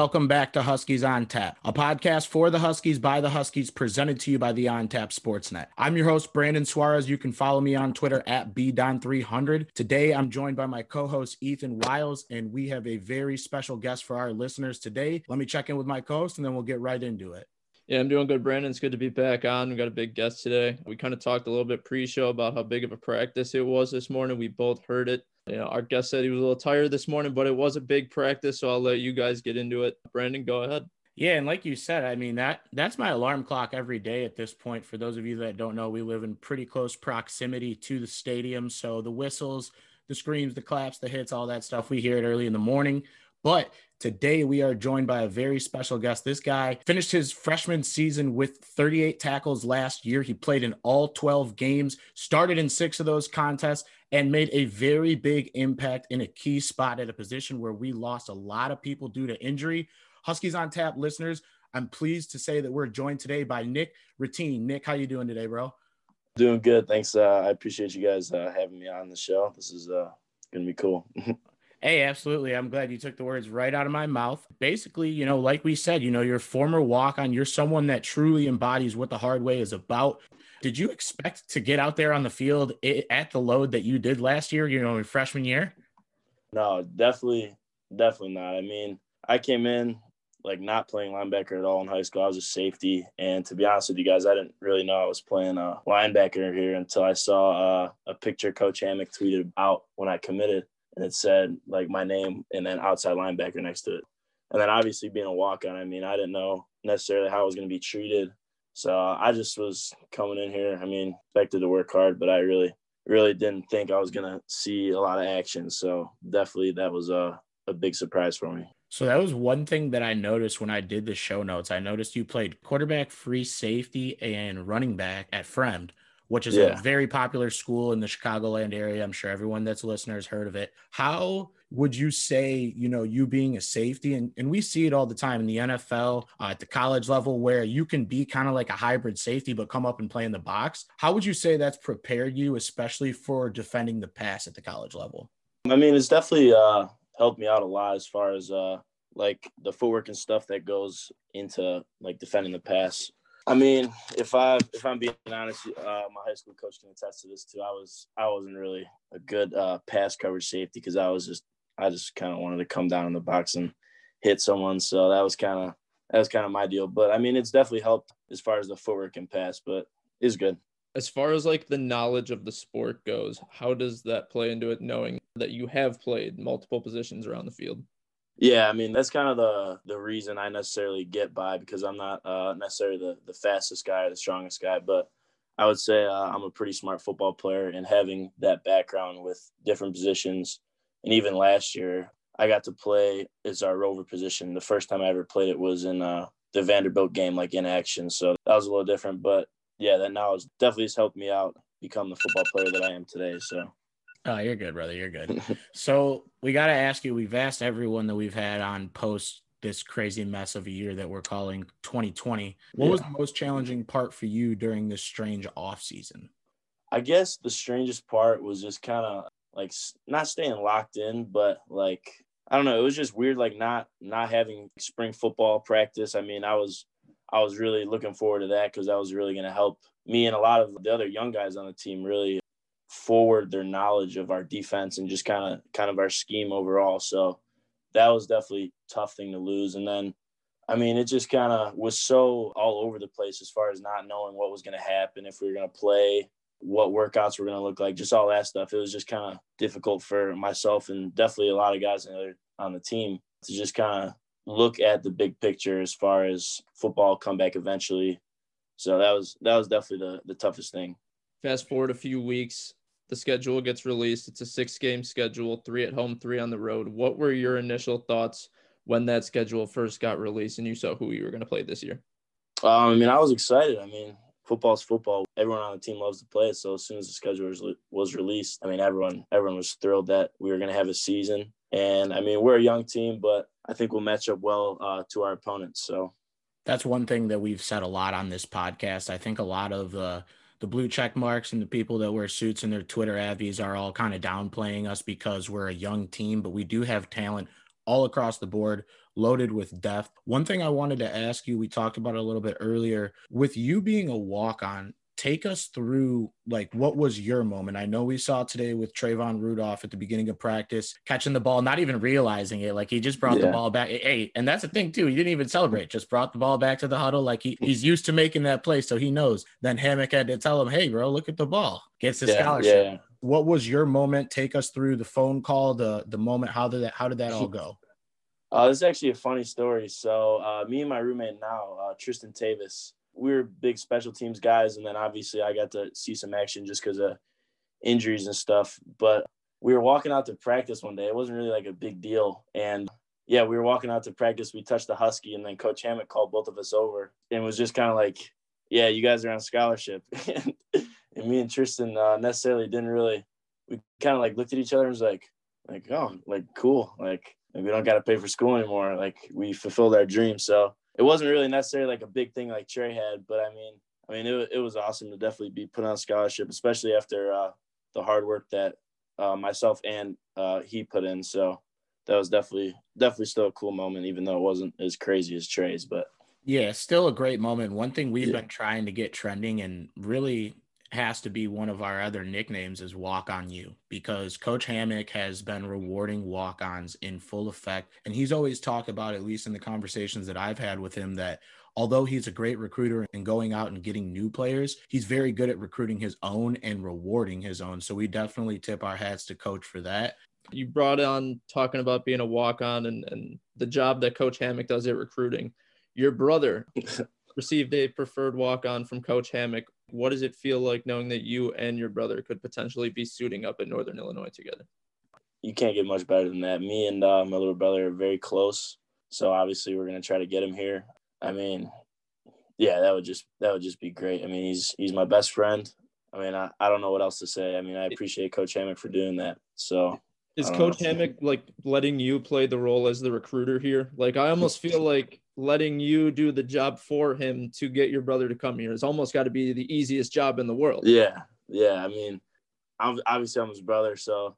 welcome back to Huskies on Tap, a podcast for the Huskies by the Huskies, presented to you by the On Tap Sportsnet. I'm your host, Brandon Suarez. You can follow me on Twitter at BDon300. Today, I'm joined by my co host, Ethan Wiles, and we have a very special guest for our listeners today. Let me check in with my co host, and then we'll get right into it. Yeah, I'm doing good, Brandon. It's good to be back on. We got a big guest today. We kind of talked a little bit pre-show about how big of a practice it was this morning. We both heard it. You know, our guest said he was a little tired this morning, but it was a big practice. So I'll let you guys get into it. Brandon, go ahead. Yeah, and like you said, I mean that that's my alarm clock every day at this point. For those of you that don't know, we live in pretty close proximity to the stadium, so the whistles, the screams, the claps, the hits, all that stuff, we hear it early in the morning. But today we are joined by a very special guest. This guy finished his freshman season with 38 tackles last year. He played in all 12 games, started in six of those contests, and made a very big impact in a key spot at a position where we lost a lot of people due to injury. Huskies on Tap listeners, I'm pleased to say that we're joined today by Nick Rattin. Nick, how you doing today, bro? Doing good. Thanks. Uh, I appreciate you guys uh, having me on the show. This is uh, going to be cool. Hey, absolutely. I'm glad you took the words right out of my mouth. Basically, you know, like we said, you know, you're a former walk on, you're someone that truly embodies what the hard way is about. Did you expect to get out there on the field at the load that you did last year, you know, in freshman year? No, definitely, definitely not. I mean, I came in like not playing linebacker at all in high school. I was a safety. And to be honest with you guys, I didn't really know I was playing a linebacker here until I saw uh, a picture Coach Hammock tweeted out when I committed and it said like my name and then outside linebacker next to it. And then obviously being a walk on, I mean, I didn't know necessarily how I was going to be treated. So I just was coming in here. I mean, expected to work hard, but I really, really didn't think I was to see a lot of action. So definitely that was a, a big surprise for me. So that was one thing that I noticed when I did the show notes. I noticed you played quarterback, free safety, and running back at Fremd which is yeah. a very popular school in the Chicagoland area. I'm sure everyone that's a listener has heard of it. How would you say, you know, you being a safety, and, and we see it all the time in the NFL uh, at the college level where you can be kind of like a hybrid safety, but come up and play in the box. How would you say that's prepared you, especially for defending the pass at the college level? I mean, it's definitely uh, helped me out a lot as far as uh, like the footwork and stuff that goes into like defending the pass. I mean, if I if I'm being honest, uh, my high school coach can attest to this too. I was I wasn't really a good uh, pass coverage safety because I was just I just kind of wanted to come down in the box and hit someone. So that was kind of that was kind of my deal. But I mean, it's definitely helped as far as the footwork and pass, but it's good. As far as like the knowledge of the sport goes, how does that play into it? Knowing that you have played multiple positions around the field. Yeah, I mean that's kind of the the reason I necessarily get by because I'm not uh, necessarily the the fastest guy or the strongest guy, but I would say uh, I'm a pretty smart football player, and having that background with different positions, and even last year I got to play as our rover position. The first time I ever played it was in uh, the Vanderbilt game, like in action, so that was a little different. But yeah, that knowledge definitely has helped me out become the football player that I am today. So Oh, you're good, brother. You're good. so we got to ask you. We've asked everyone that we've had on post this crazy mess of a year that we're calling 2020. What yeah. was the most challenging part for you during this strange off season? I guess the strangest part was just kind of like not staying locked in, but like I don't know, it was just weird like not not having spring football practice. I mean, I was I was really looking forward to that cuz that was really going to help me and a lot of the other young guys on the team really forward their knowledge of our defense and just kind of kind of our scheme overall. So that was definitely tough thing to lose. And then I mean, it just kind of was so all over the place as far as not knowing what was going to happen, if we were going to play, what workouts were going to look like, just all that stuff. It was just kind of difficult for myself and definitely a lot of guys on the team to just kind of look at the big picture as far as football come back eventually. So that was that was definitely the the toughest thing. Fast forward a few weeks, the schedule gets released. It's a six game schedule, three at home, three on the road. What were your initial thoughts when that schedule first got released and you saw who you were going to play this year? Um, I mean, I was excited. I mean, football's football. Everyone on the team loves to play it. So as soon as the schedule was, was released, I mean, everyone everyone was thrilled that we were going to have a season. And I mean, we're a young team, but I think we'll match up well uh, to our opponents. So that's one thing that we've said a lot on this podcast. I think a lot of uh, the blue check marks and the people that wear suits and their Twitter avies are all kind of downplaying us because we're a young team, but we do have talent all across the board, loaded with depth. One thing I wanted to ask you, we talked about a little bit earlier, with you being a walk on, take us through like what was your moment? I know we saw today with Trayvon Rudolph at the beginning of practice catching the ball, not even realizing it. Like he just brought yeah. the ball back. Hey, and that's the thing too. He didn't even celebrate, just brought the ball back to the huddle. Like he, he's used to making that play, so he knows. Then Hammock had to tell him, "Hey, bro, look at the ball. Gets his yeah, scholarship." Yeah. What was your moment? Take us through the phone call, the the moment. How did that? How did that all go? Uh, this is actually a funny story. So, uh, me and my roommate now, uh, Tristan Tavis, we were big special teams guys, and then obviously I got to see some action just because of injuries and stuff. But we were walking out to practice one day. It wasn't really like a big deal, and yeah, we were walking out to practice. We touched the husky, and then Coach Hammock called both of us over and was just kind of like, "Yeah, you guys are on scholarship." and, me and Tristan uh, necessarily didn't really. We kind of like looked at each other and was like, "Like, oh, like cool, like." we don't got to pay for school anymore. Like we fulfilled our dream. So it wasn't really necessarily like a big thing like Trey had, but I mean, I mean, it, it was awesome to definitely be put on scholarship, especially after uh, the hard work that uh, myself and uh, he put in. So that was definitely definitely still a cool moment, even though it wasn't as crazy as Trey's. But yeah, still a great moment. One thing we've yeah. been trying to get trending and really has to be one of our other nicknames is walk on you because coach hammock has been rewarding walk-ons in full effect. And he's always talked about at least in the conversations that i've had with him that although he's a great recruiter and going out and getting new players he's very good at recruiting his own and rewarding his own. So we definitely tip our hats to coach for that. You brought on talking about being a walk-on and, and the job that coach hammock does at recruiting. Your brother received a preferred walk-on from coach hammock what does it feel like knowing that you and your brother could potentially be suiting up in Northern Illinois together? You can't get much better than that. Me and uh, my little brother are very close, so obviously we're gonna try to get him here. I mean, yeah, that would just that would just be great. I mean, he's he's my best friend. I mean, I, I don't know what else to say. I mean, I appreciate Coach Hammock for doing that. So is Coach know. Hammock like letting you play the role as the recruiter here? Like I almost feel like letting you do the job for him to get your brother to come here has almost got to be the easiest job in the world. Yeah, yeah. I mean, I'm obviously I'm his brother, so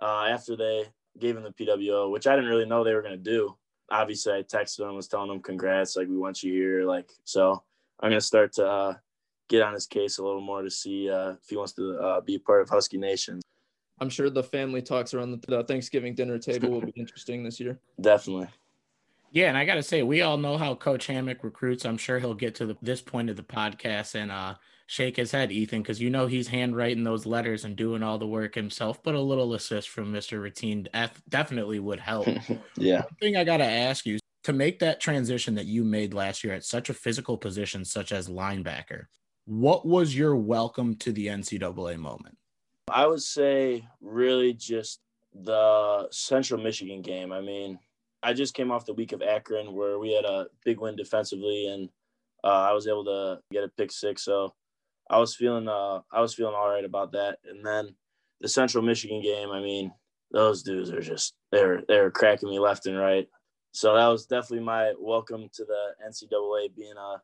uh, after they gave him the PWO, which I didn't really know they were gonna do. Obviously, I texted him, was telling him congrats, like we want you here, like so. I'm gonna start to uh, get on his case a little more to see uh, if he wants to uh, be part of Husky Nation. I'm sure the family talks around the Thanksgiving dinner table will be interesting this year. Definitely. Yeah, and I got to say, we all know how Coach Hammock recruits. I'm sure he'll get to the, this point of the podcast and uh, shake his head, Ethan, because you know he's handwriting those letters and doing all the work himself. But a little assist from Mr. Rattin definitely would help. yeah. One thing I got to ask you to make that transition that you made last year at such a physical position, such as linebacker, what was your welcome to the NCAA moment? I would say really just the Central Michigan game. I mean, I just came off the week of Akron where we had a big win defensively, and uh, I was able to get a pick six. So I was feeling uh, I was feeling all right about that. And then the Central Michigan game, I mean, those dudes are just they're they're cracking me left and right. So that was definitely my welcome to the NCAA being a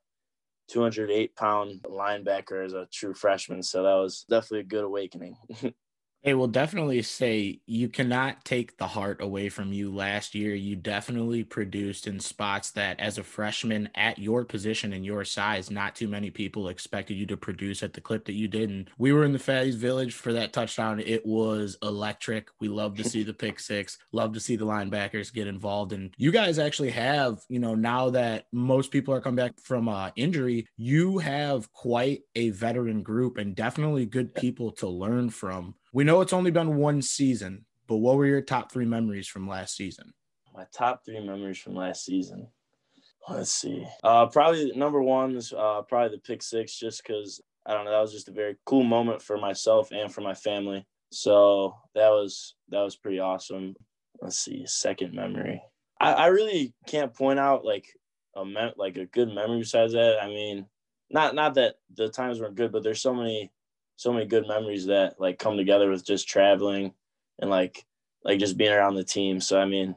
208 pound linebacker as a true freshman. So that was definitely a good awakening. They will definitely say you cannot take the heart away from you last year. You definitely produced in spots that, as a freshman at your position and your size, not too many people expected you to produce at the clip that you did. And we were in the Fatties Village for that touchdown. It was electric. We love to see the pick six, love to see the linebackers get involved. And you guys actually have, you know, now that most people are coming back from uh, injury, you have quite a veteran group and definitely good people to learn from we know it's only been one season, but what were your top three memories from last season? My top three memories from last season. Let's see. Uh, probably number one is uh, probably the pick six, just because I don't know. That was just a very cool moment for myself and for my family. So that was that was pretty awesome. Let's see. Second memory. I, I really can't point out like a me- like a good memory besides that. I mean, not not that the times weren't good, but there's so many so many good memories that like come together with just traveling and like like just being around the team. So I mean,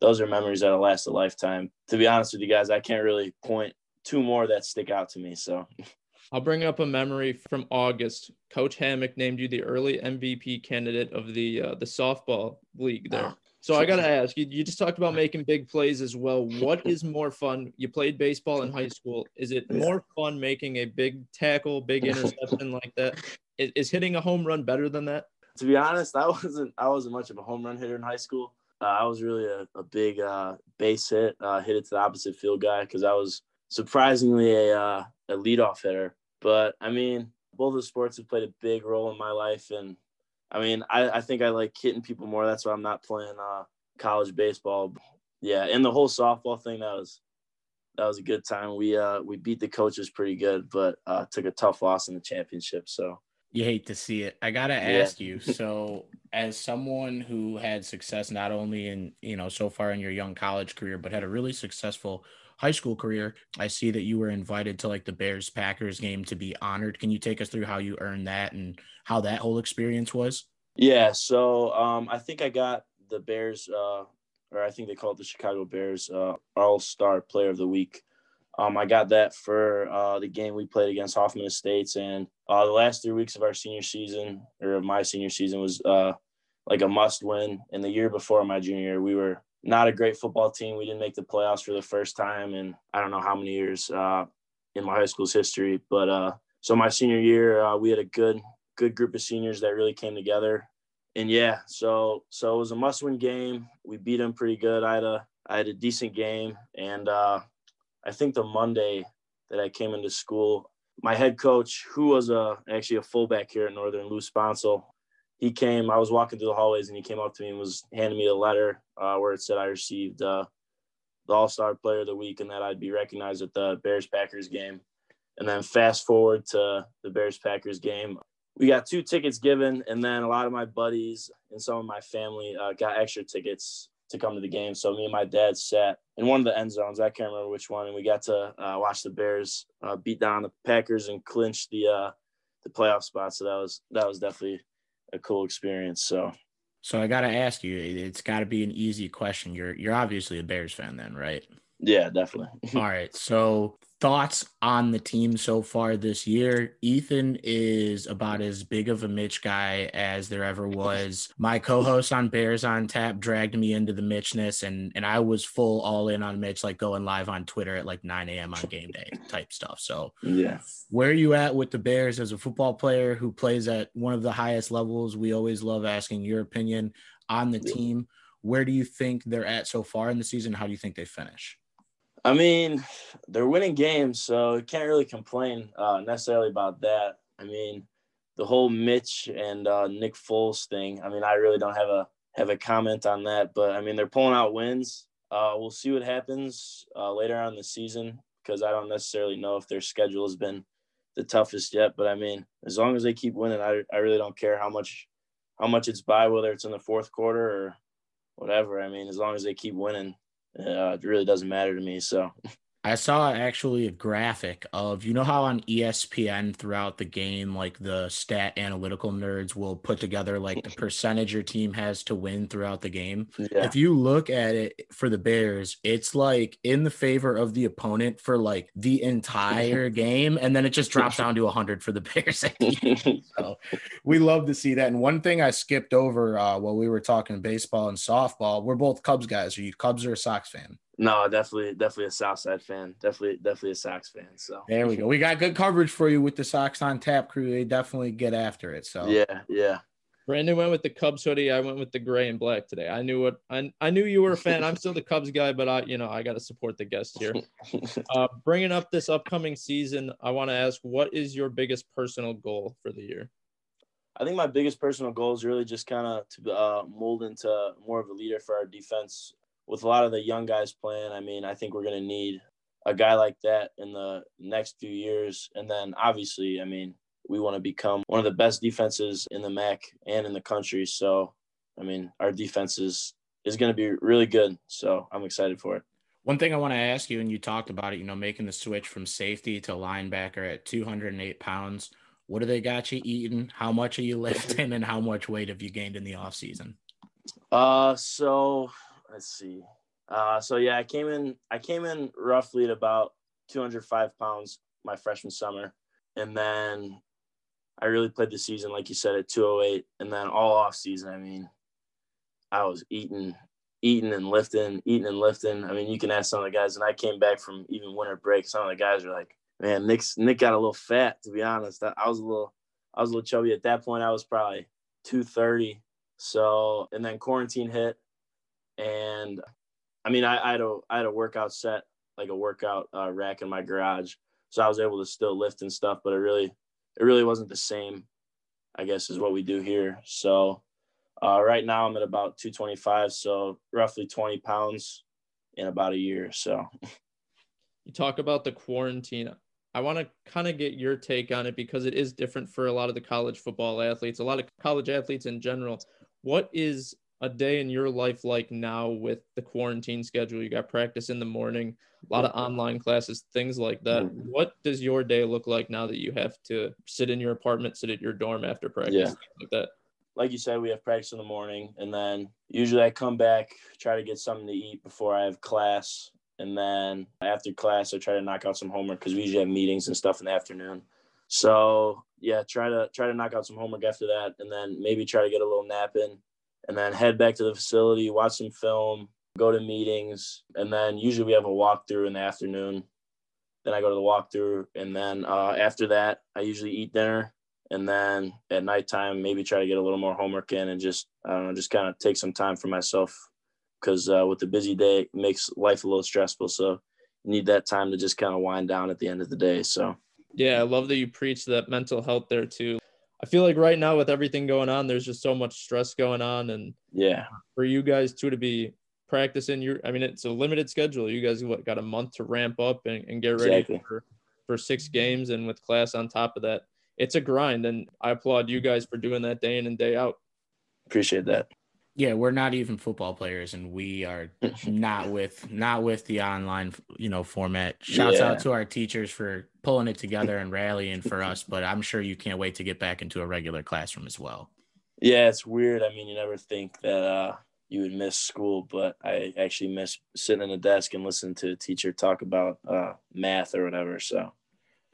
those are memories that'll last a lifetime. To be honest with you guys, I can't really point two more that stick out to me. So I'll bring up a memory from August. Coach Hammock named you the early MVP candidate of the uh, the softball league there. So I got to ask you, you just talked about making big plays as well. What is more fun? You played baseball in high school. Is it more fun making a big tackle, big interception like that? Is, is hitting a home run better than that? To be honest, I wasn't I wasn't much of a home run hitter in high school. Uh, I was really a, a big uh, base hit, uh, hit it to the opposite field guy because I was surprisingly a uh, a leadoff hitter. But I mean, both the sports have played a big role in my life, and I mean, I, I think I like hitting people more. That's why I'm not playing uh, college baseball. Yeah, and the whole softball thing that was that was a good time. We uh we beat the coaches pretty good, but uh, took a tough loss in the championship. So you hate to see it. I gotta ask yeah. you. So, as someone who had success not only in you know so far in your young college career, but had a really successful high school career, I see that you were invited to like the Bears Packers game to be honored. Can you take us through how you earned that and how that whole experience was? Yeah, so um, I think I got the Bears, uh, or I think they call it the Chicago Bears uh, All Star Player of the Week. Um, I got that for uh, the game we played against Hoffman Estates, and uh, the last three weeks of our senior season, or my senior season, was uh, like a must win. And the year before my junior year, we were not a great football team. We didn't make the playoffs for the first time in I don't know how many years uh, in my high school's history. But uh, so my senior year, uh, we had a good good group of seniors that really came together. And yeah, so so it was a must-win game. We beat them pretty good. I had a I had a decent game, and uh, I think the Monday that I came into school, my head coach, who was a actually a fullback here at Northern, Lou Sponsel, he came. I was walking through the hallways, and he came up to me and was handing me a letter uh, where it said I received uh, the All Star Player of the Week and that I'd be recognized at the Bears Packers game. And then fast forward to the Bears Packers game, we got two tickets given, and then a lot of my buddies and some of my family uh, got extra tickets to come to the game. So me and my dad sat in one of the end zones. I can't remember which one, and we got to uh, watch the Bears uh, beat down the Packers and clinch the uh, the playoff spot. So that was that was definitely a cool experience. So, so I got to ask you, it's got to be an easy question. You're you're obviously a Bears fan, then, right? Yeah, definitely. All right. So thoughts on the team so far this year. Ethan is about as big of a Mitch guy as there ever was. My co-host on Bears on Tap dragged me into the Mitchness, and and I was full all in on Mitch, like going live on Twitter at like 9 a.m. on game day type stuff. So yeah, where are you at with the Bears as a football player who plays at one of the highest levels? We always love asking your opinion on the team. Where do you think they're at so far in the season? How do you think they finish? I mean, they're winning games, so can't really complain uh, necessarily about that. I mean, the whole Mitch and uh, Nick Foles thing. I mean, I really don't have a have a comment on that, but I mean, they're pulling out wins. Uh, we'll see what happens uh, later on the season because I don't necessarily know if their schedule has been the toughest yet. But I mean, as long as they keep winning, I, I really don't care how much how much it's by, whether it's in the fourth quarter or whatever. I mean, as long as they keep winning, uh, it really doesn't matter to me. So I saw actually a graphic of you know how on ESPN throughout the game, like the stat analytical nerds will put together like the percentage your team has to win throughout the game. Yeah. If you look at it for the Bears, it's like in the favor of the opponent for like the entire game, and then it just drops down to hundred for the Bears. so we love to see that. And one thing I skipped over uh, while we were talking baseball and softball, we're both Cubs guys. Are you Cubs or a Sox fan? No, definitely, definitely a Southside fan. Definitely, definitely a Sox fan. So there we go. We got good coverage for you with the Sox on Tap crew. They definitely get after it. So yeah, yeah. Brandon went with the Cubs hoodie. I went with the gray and black today. I knew what I, I knew you were a fan. I'm still the Cubs guy, but I you know I got to support the guest here. Uh, bringing up this upcoming season, I want to ask, what is your biggest personal goal for the year? I think my biggest personal goal is really just kind of to uh, mold into more of a leader for our defense with a lot of the young guys playing, I mean, I think we're going to need a guy like that in the next few years. And then obviously, I mean, we want to become one of the best defenses in the MAC and in the country. So, I mean, our defense is, is going to be really good. So I'm excited for it. One thing I want to ask you, and you talked about it, you know, making the switch from safety to linebacker at 208 pounds. What do they got you eating? How much are you lifting, and how much weight have you gained in the off season? Uh, so let's see. Uh, so yeah, I came in. I came in roughly at about 205 pounds my freshman summer, and then I really played the season, like you said, at 208. And then all off season, I mean, I was eating, eating and lifting, eating and lifting. I mean, you can ask some of the guys, and I came back from even winter break. Some of the guys are like, man, Nick's Nick got a little fat, to be honest. I was a little, I was a little chubby at that point. I was probably 230. So, and then quarantine hit. And I mean, I, I had a, I had a workout set, like a workout uh, rack in my garage. So I was able to still lift and stuff, but it really, it really wasn't the same, I guess, is what we do here. So uh, right now I'm at about 225, so roughly 20 pounds in about a year. So you talk about the quarantine. I want to kind of get your take on it because it is different for a lot of the college football athletes, a lot of college athletes in general. What is a day in your life like now with the quarantine schedule? You got practice in the morning, a lot of online classes, things like that. Mm-hmm. What does your day look like now that you have to sit in your apartment, sit at your dorm after practice, yeah. like that? Like you said, we have practice in the morning, and then usually I come back, try to get something to eat before I have class, and then after class I try to knock out some homework because we usually have meetings and stuff in the afternoon. So yeah, try to try to knock out some homework after that, and then maybe try to get a little nap in and then head back to the facility, watch some film, go to meetings, and then usually we have a walkthrough in the afternoon. Then I go to the walkthrough, and then uh, after that, I usually eat dinner, and then at nighttime maybe try to get a little more homework in, and just I don't know, just kind of take some time for myself, because uh, with the busy day, it makes life a little stressful. So you need that time to just kind of wind down at the end of the day. So. Yeah, I love that you preach that mental health there too. I feel like right now with everything going on, there's just so much stress going on, and yeah, for you guys too to be practicing your, I mean, it's a limited schedule. You guys what, got a month to ramp up and, and get ready exactly. for for six games, and with class on top of that, it's a grind. And I applaud you guys for doing that day in and day out. Appreciate that yeah we're not even football players and we are not with not with the online you know format. Shouts yeah. out to our teachers for pulling it together and rallying for us but i'm sure you can't wait to get back into a regular classroom as well. Yeah it's weird. I mean you never think that uh you would miss school but i actually miss sitting in a desk and listening to a teacher talk about uh math or whatever so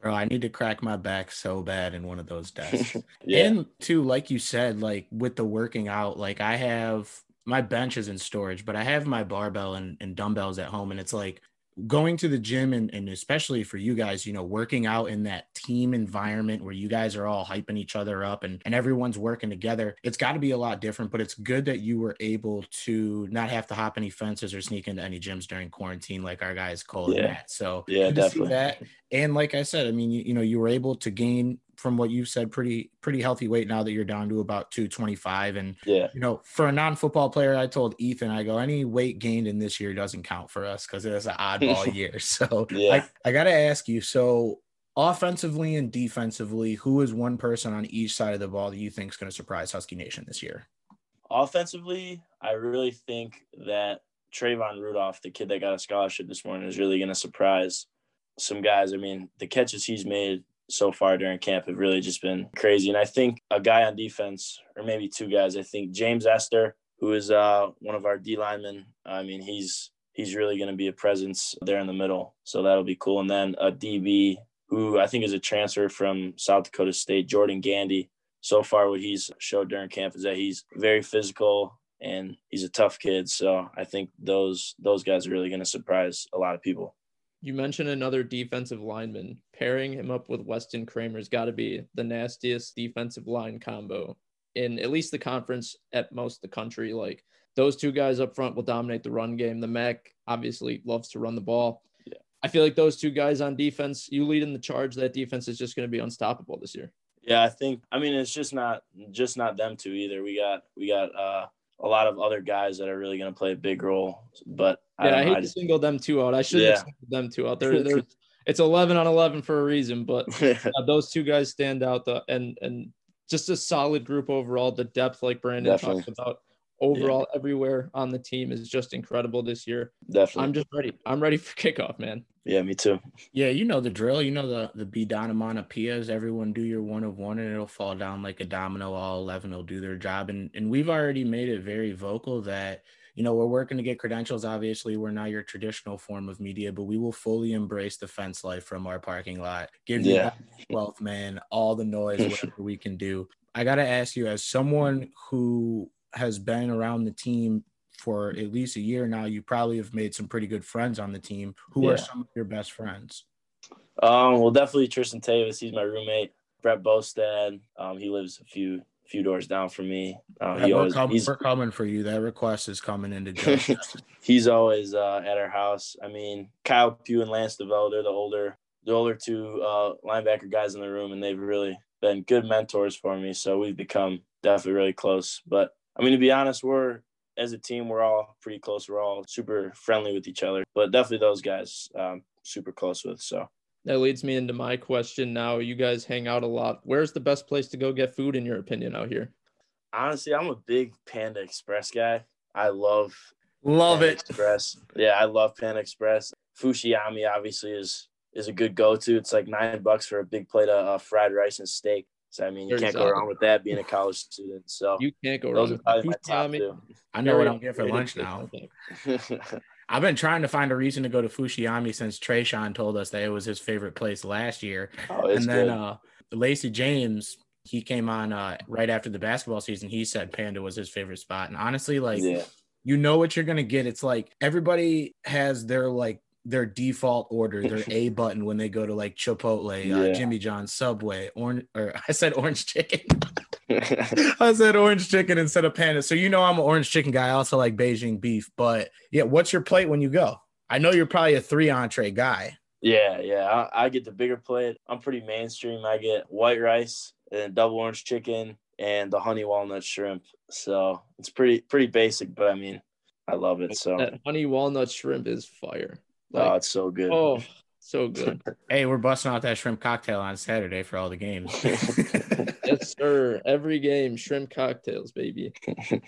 Bro, I need to crack my back so bad in one of those desks. yeah. And too, like you said, like with the working out, like I have my bench is in storage, but I have my barbell and, and dumbbells at home. And it's like going to the gym and, and especially for you guys, you know, working out in that team environment where you guys are all hyping each other up and, and everyone's working together, it's got to be a lot different. But it's good that you were able to not have to hop any fences or sneak into any gyms during quarantine like our guys Cole yeah. and So yeah, definitely. that. And like I said, I mean, you, you know, you were able to gain from what you've said, pretty pretty healthy weight now that you're down to about 225. And yeah, you know, for a non-football player, I told Ethan, I go, any weight gained in this year doesn't count for us because it is an oddball year. So yeah. I, I gotta ask you, so offensively and defensively, who is one person on each side of the ball that you think is going to surprise Husky Nation this year? Offensively, I really think that Trayvon Rudolph, the kid that got a scholarship this morning, is really going to surprise some guys. I mean, the catches he's made so far during camp have really just been crazy. And I think a guy on defense, or maybe two guys, I think James Esther, who is uh, one of our D linemen, I mean, he's he's really going to be a presence there in the middle. So that'll be cool. And then a DB who I think is a transfer from South Dakota State, Jordan Gandy. So far, what he's showed during camp is that he's very physical and he's a tough kid. So I think those those guys are really going to surprise a lot of people. You mentioned another defensive lineman. Pairing him up with Weston Kramer's got to be the nastiest defensive line combo in at least the conference, at most the country. Like those two guys up front will dominate the run game. The MAC obviously loves to run the ball. Yeah. I feel like those two guys on defense, you lead in the charge. That defense is just going to be unstoppable this year. Yeah, I think. I mean, it's just not just not them two either. We got we got uh, a lot of other guys that are really going to play a big role. But yeah, I, I hate I to single them two out. I should yeah. have singled them two out. They're, they're, it's 11 on 11 for a reason, but those two guys stand out. The, and and just a solid group overall. The depth, like Brandon Definitely. talked about, overall yeah. everywhere on the team is just incredible this year. Definitely. I'm just ready. I'm ready for kickoff, man. Yeah, me too. Yeah, you know the drill. You know the the B Pias. Everyone do your one of one and it'll fall down like a domino. All 11 will do their job. And and we've already made it very vocal that you know, we're working to get credentials. Obviously, we're not your traditional form of media, but we will fully embrace the fence life from our parking lot. Give you Yeah. 12th man, all the noise, whatever we can do. I got to ask you, as someone who has been around the team for at least a year now, you probably have made some pretty good friends on the team. Who Yeah. are some of your best friends? Um, well, definitely Tristan Tavis. He's my roommate. Brett Bostad. Um, he lives a few few doors down from me. Uh, he we're, always, com- he's, we're coming for you. That request is coming into Joe. he's always uh, at our house. I mean, Kyle Pugh and Lance DeVoe, they're the older, the older two uh, linebacker guys in the room, and they've really been good mentors for me. So we've become definitely really close. But I mean, to be honest, we're as a team, we're all pretty close. We're all super friendly with each other. But definitely those guys, um, super close with. So That leads me into my question now. You guys hang out a lot. Where's the best place to go get food, in your opinion, out here? honestly, I'm a big Panda Express guy. I love Love Panda it. Express. Yeah, I love Panda Express. Fushiyami obviously is is a good go to. It's like nine bucks for a big plate of uh, fried rice and steak. So I mean, you Very can't go wrong with that being a college student. So You can't go wrong with probably my Fushiyami. I know what I'm getting for lunch now. I think. two. I've been trying to find a reason to go to Fushiyami since Trayshawn told us that it was his favorite place last year. oh, it's and then good. uh Lacey James, he came on uh right after the basketball season. He said Panda was his favorite spot. And honestly, like yeah, you know what you're gonna get. It's like everybody has their like their default order, their A button when they go to like Chipotle, uh, Jimmy John's, Subway, orange or I said orange chicken. I said orange chicken instead of panda. So you know I'm an orange chicken guy. I also like Beijing beef. But yeah, what's your plate when you go? I know you're probably a three entree guy. yeah, yeah. I, I get the bigger plate. I'm pretty mainstream. I get white rice and double orange chicken and the honey walnut shrimp. So it's pretty pretty basic, but I mean, I love it. So That honey walnut shrimp is fire. Oh, it's so good. oh, so good. Hey, we're busting out that shrimp cocktail on Saturday for all the games. yes, sir. Every game, shrimp cocktails, baby.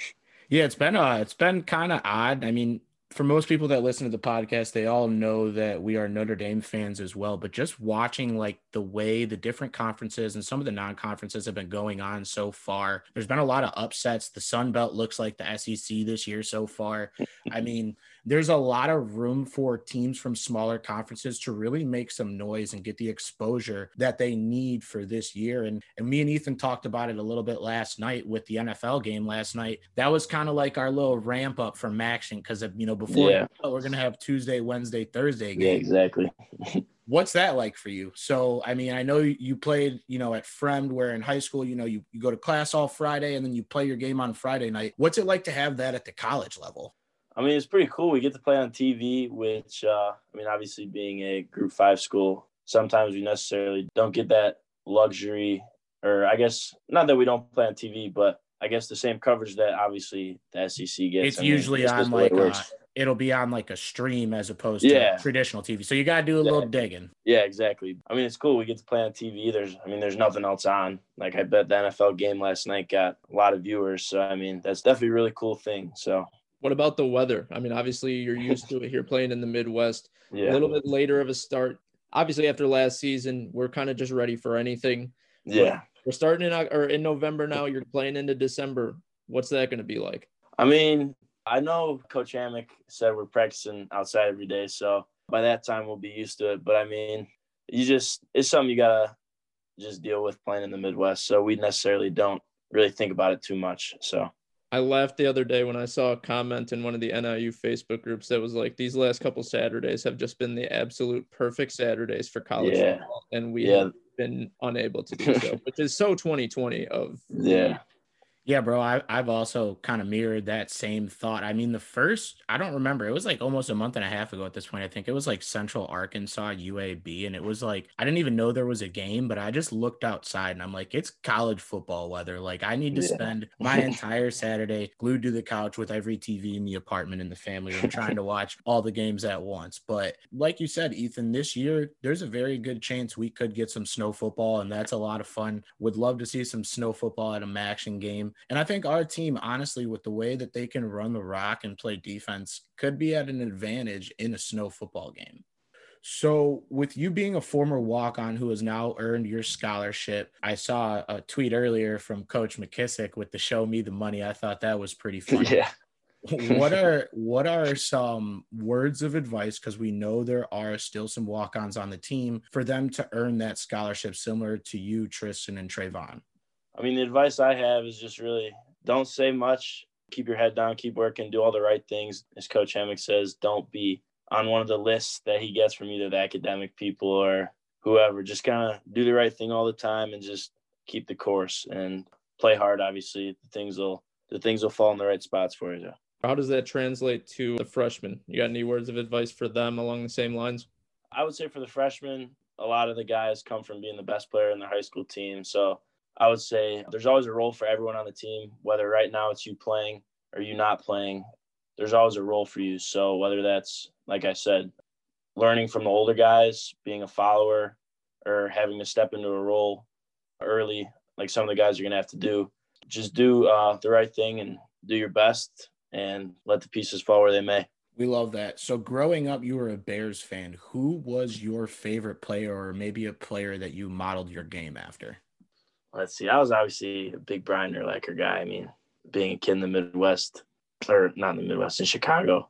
Yeah, it's been uh it's been kind of odd. I mean, for most people that listen to the podcast, they all know that we are Notre Dame fans as well, but just watching like the way the different conferences and some of the non-conferences have been going on so far. There's been a lot of upsets. The Sun Belt looks like the SEC this year so far. I mean, there's a lot of room for teams from smaller conferences to really make some noise and get the exposure that they need for this year. And, and me and Ethan talked about it a little bit last night with the NFL game last night. That was kind of like our little ramp up from action because, you know, before Yeah. we're going to have Tuesday, Wednesday, Thursday yeah, exactly. What's that like for you? So, I mean, I know you- you played, you know, at Fremd, where in high school, you know, you, you go to class all Friday and then you play your game on Friday night. What's it like to have that at the college level? I mean, it's pretty cool. We get to play on TV, which, uh, I mean, obviously being a group five school, sometimes we necessarily don't get that luxury, or I guess not that we don't play on TV, but I guess the same coverage that obviously the SEC gets. It's I mean, usually it's on like it uh, it'll be on like a stream as opposed to traditional TV. So you got to do a little digging. Yeah, exactly. I mean, it's cool. We get to play on TV. There's, I mean, there's nothing else on. Like, I bet the NFL game last night got a lot of viewers. So, I mean, that's definitely a really cool thing. So, What about the weather? I mean, obviously you're used to it here playing in the Midwest. A little bit later of a start. Obviously, after last season, we're kind of just ready for anything. yeah. We're starting in or in November now. You're playing into December. What's that going to be like? I mean, I know Coach Hammock said we're practicing outside every day, so by that time we'll be used to it. But I mean, you just it's something you gotta just deal with playing in the Midwest. So we necessarily don't really think about it too much. So I laughed the other day when I saw a comment in one of the NIU Facebook groups that was like, "These last couple Saturdays have just been the absolute perfect Saturdays for college Yeah. football," and we Yeah. have been unable to do so, which is so 2020 of yeah, Yeah, bro. I, I've also kind of mirrored that same thought. I mean, the first, I don't remember. It was like almost a month and a half ago at this point. I think it was like Central Arkansas UAB. And it was like, I didn't even know there was a game, but I just looked outside and I'm like, it's college football weather. Like, I need to Yeah. spend my entire Saturday glued to the couch with every TV in the apartment in the family room trying to watch all the games at once. But like you said, Ethan, this year, there's a very good chance we could get some snow football. And that's a lot of fun. Would love to see some snow football at a action game. And I think our team, honestly, with the way that they can run the rock and play defense, could be at an advantage in a snow football game. So, with you being a former walk on who has now earned your scholarship, I saw a tweet earlier from Coach McKissick with the show me the money. I thought that was pretty funny. yeah, what are what are some words of advice because we know there are still some walk-ons on the team for them to earn that scholarship similar to you tristan and trayvon i mean the advice i have is just really don't say much keep your head down keep working do all the right things as coach Hammock says don't be on one of the lists that he gets from either the academic people or whoever just kind of do the right thing all the time and just keep the course and play hard obviously the things will the things will fall in the right spots for you how does that translate to the freshmen? You got any words of advice for them along the same lines? I would say for the freshmen, a lot of the guys come from being the best player in the high school team. So I would say there's always a role for everyone on the team, whether right now it's you playing or you not playing, there's always a role for you. So whether that's, like I said, learning from the older guys, being a follower, or having to step into a role early, like some of the guys are going to have to do, just do uh, the right thing and do your best and let the pieces fall where they may. We love that. So, growing up, you were a Bears fan. Who was your favorite player, or maybe a player that you modeled your game after? Let's see. I was obviously a big Brian Urlacher guy. I mean, being a kid in the Midwest, or not in the Midwest, in Chicago.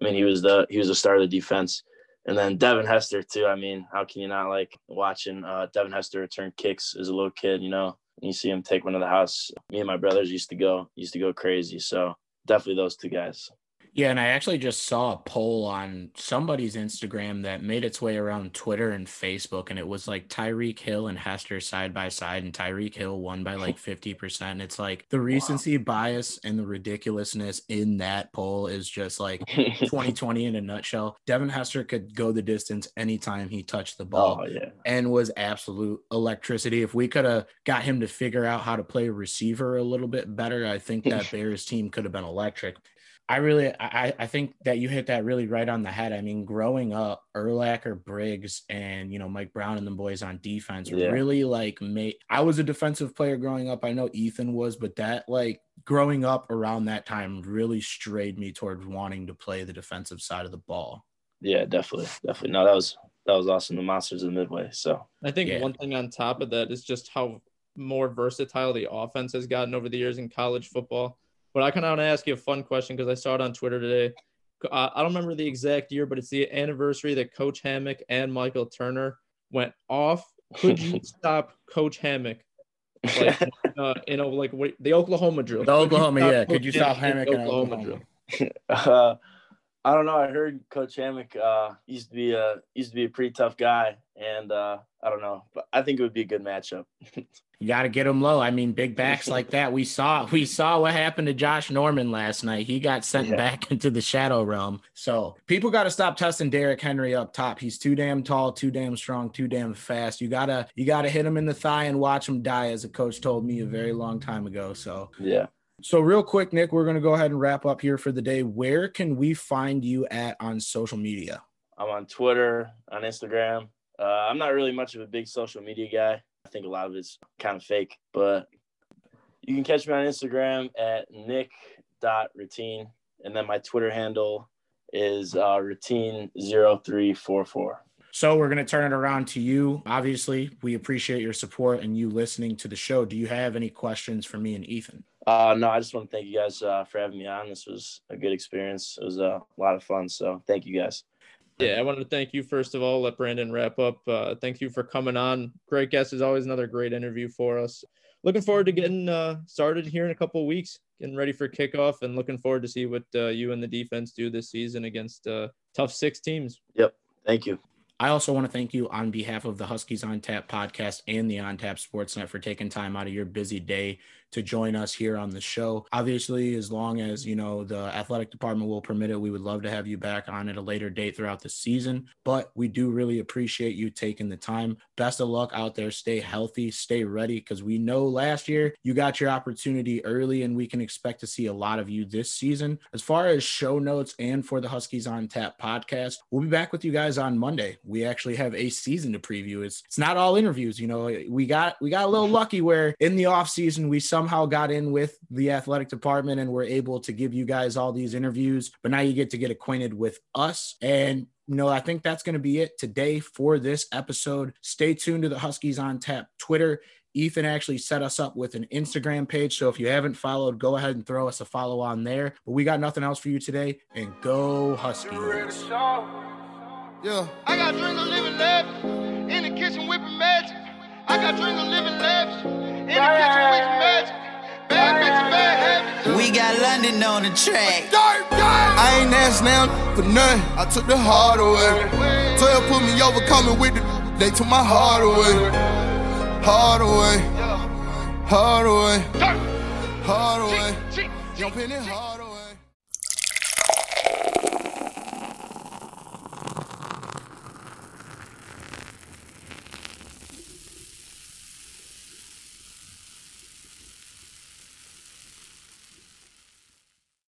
I mean, he was the he was the star of the defense. And then Devin Hester too. I mean, how can you not like watching uh, Devin Hester return kicks as a little kid? You know, and you see him take one to the house. Me and my brothers used to go used to go crazy. So definitely those two guys. Yeah, and I actually just saw a poll on somebody's Instagram that made its way around Twitter and Facebook, and it was like Tyreek Hill and Hester side by side, and Tyreek Hill won by like 50%. And It's like the recency wow. bias and the ridiculousness in that poll is just like 2020 in a nutshell. Devin Hester could go the distance anytime he touched the ball oh, yeah. and was absolute electricity. If we could have got him to figure out how to play receiver a little bit better, I think that Bears team could have been electric. I really, I, I think that you hit that really right on the head. I mean, growing up, Urlacher, Briggs, and you know Mike Brown and the boys on defense yeah. really like made. I was a defensive player growing up. I know Ethan was, but that like growing up around that time really strayed me towards wanting to play the defensive side of the ball. Yeah, definitely, definitely. No, that was that was awesome. The monsters of the midway. So I think yeah. one thing on top of that is just how more versatile the offense has gotten over the years in college football but I kind of want to ask you a fun question because I saw it on Twitter today. I don't remember the exact year, but it's the anniversary that Coach Hammock and Michael Turner went off. Could you stop Coach Hammock? Like, uh, you know, like what, the Oklahoma drill. The Oklahoma, yeah. Could you stop Hammock in Oklahoma, Oklahoma drill? uh, I don't know. I heard Coach Hammock uh, used to be a used to be a pretty tough guy, and uh, I don't know, but I think it would be a good matchup. You got to get them low. I mean, big backs like that. We saw we saw what happened to Josh Norman last night. He got sent yeah. back into the shadow realm. So people got to stop testing Derrick Henry up top. He's too damn tall, too damn strong, too damn fast. You gotta you gotta hit him in the thigh and watch him die, as a coach told me a very long time ago. So yeah. So, real quick, Nick, we're going to go ahead and wrap up here for the day. Where can we find you at on social media? I'm on Twitter, on Instagram. Uh, I'm not really much of a big social media guy. I think a lot of it's kind of fake, but you can catch me on Instagram at nick.routine. And then my Twitter handle is uh, routine0344. So we're going to turn it around to you. Obviously, we appreciate your support and you listening to the show. Do you have any questions for me and Ethan? Uh, no, I just want to thank you guys uh, for having me on. This was a good experience. It was a lot of fun. So thank you guys. Yeah, I wanted to thank you first of all. Let Brandon wrap up. Uh, thank you for coming on. Great guest is always another great interview for us. Looking forward to getting uh, started here in a couple weeks, getting ready for kickoff, and looking forward to see what uh, you and the defense do this season against uh, tough six teams. Yep. Thank you. I also want to thank you on behalf of the Huskies on Tap podcast and the On Tap Sportsnet for taking time out of your busy day to join us here on the show. Obviously, as long as you know the athletic department will permit it, we would love to have you back on at a later date throughout the season. But we do really appreciate you taking the time. Best of luck out there. Stay healthy, stay ready, because we know last year you got your opportunity early, and we can expect to see a lot of you this season. As far as show notes and for the Huskies on Tap podcast, we'll be back with you guys on Monday. We actually have a season to preview. It's it's not all interviews, you know. We got we got a little lucky where in the off season we some somehow got in with the athletic department and we're able to give you guys all these interviews. But now you get to get acquainted with us. And you know, I think that's going to be it today for this episode. Stay tuned to the Huskies on Tap Twitter Ethan actually set us up with an Instagram page. So if you haven't followed, go ahead and throw us a follow on there. But we got nothing else for you today. And go Huskies. Yeah. I got dreams of living lavish in the kitchen whipping magic. I got dreams of living lavish in the kitchen whipping magic. Bad bitch, bad habits. We got London on the track. I ain't asked now for nothing. I took the heart away. 12 put me over, coming with the. They took my heart away. Heart away. Heart away. Heart away. Penny, heart away.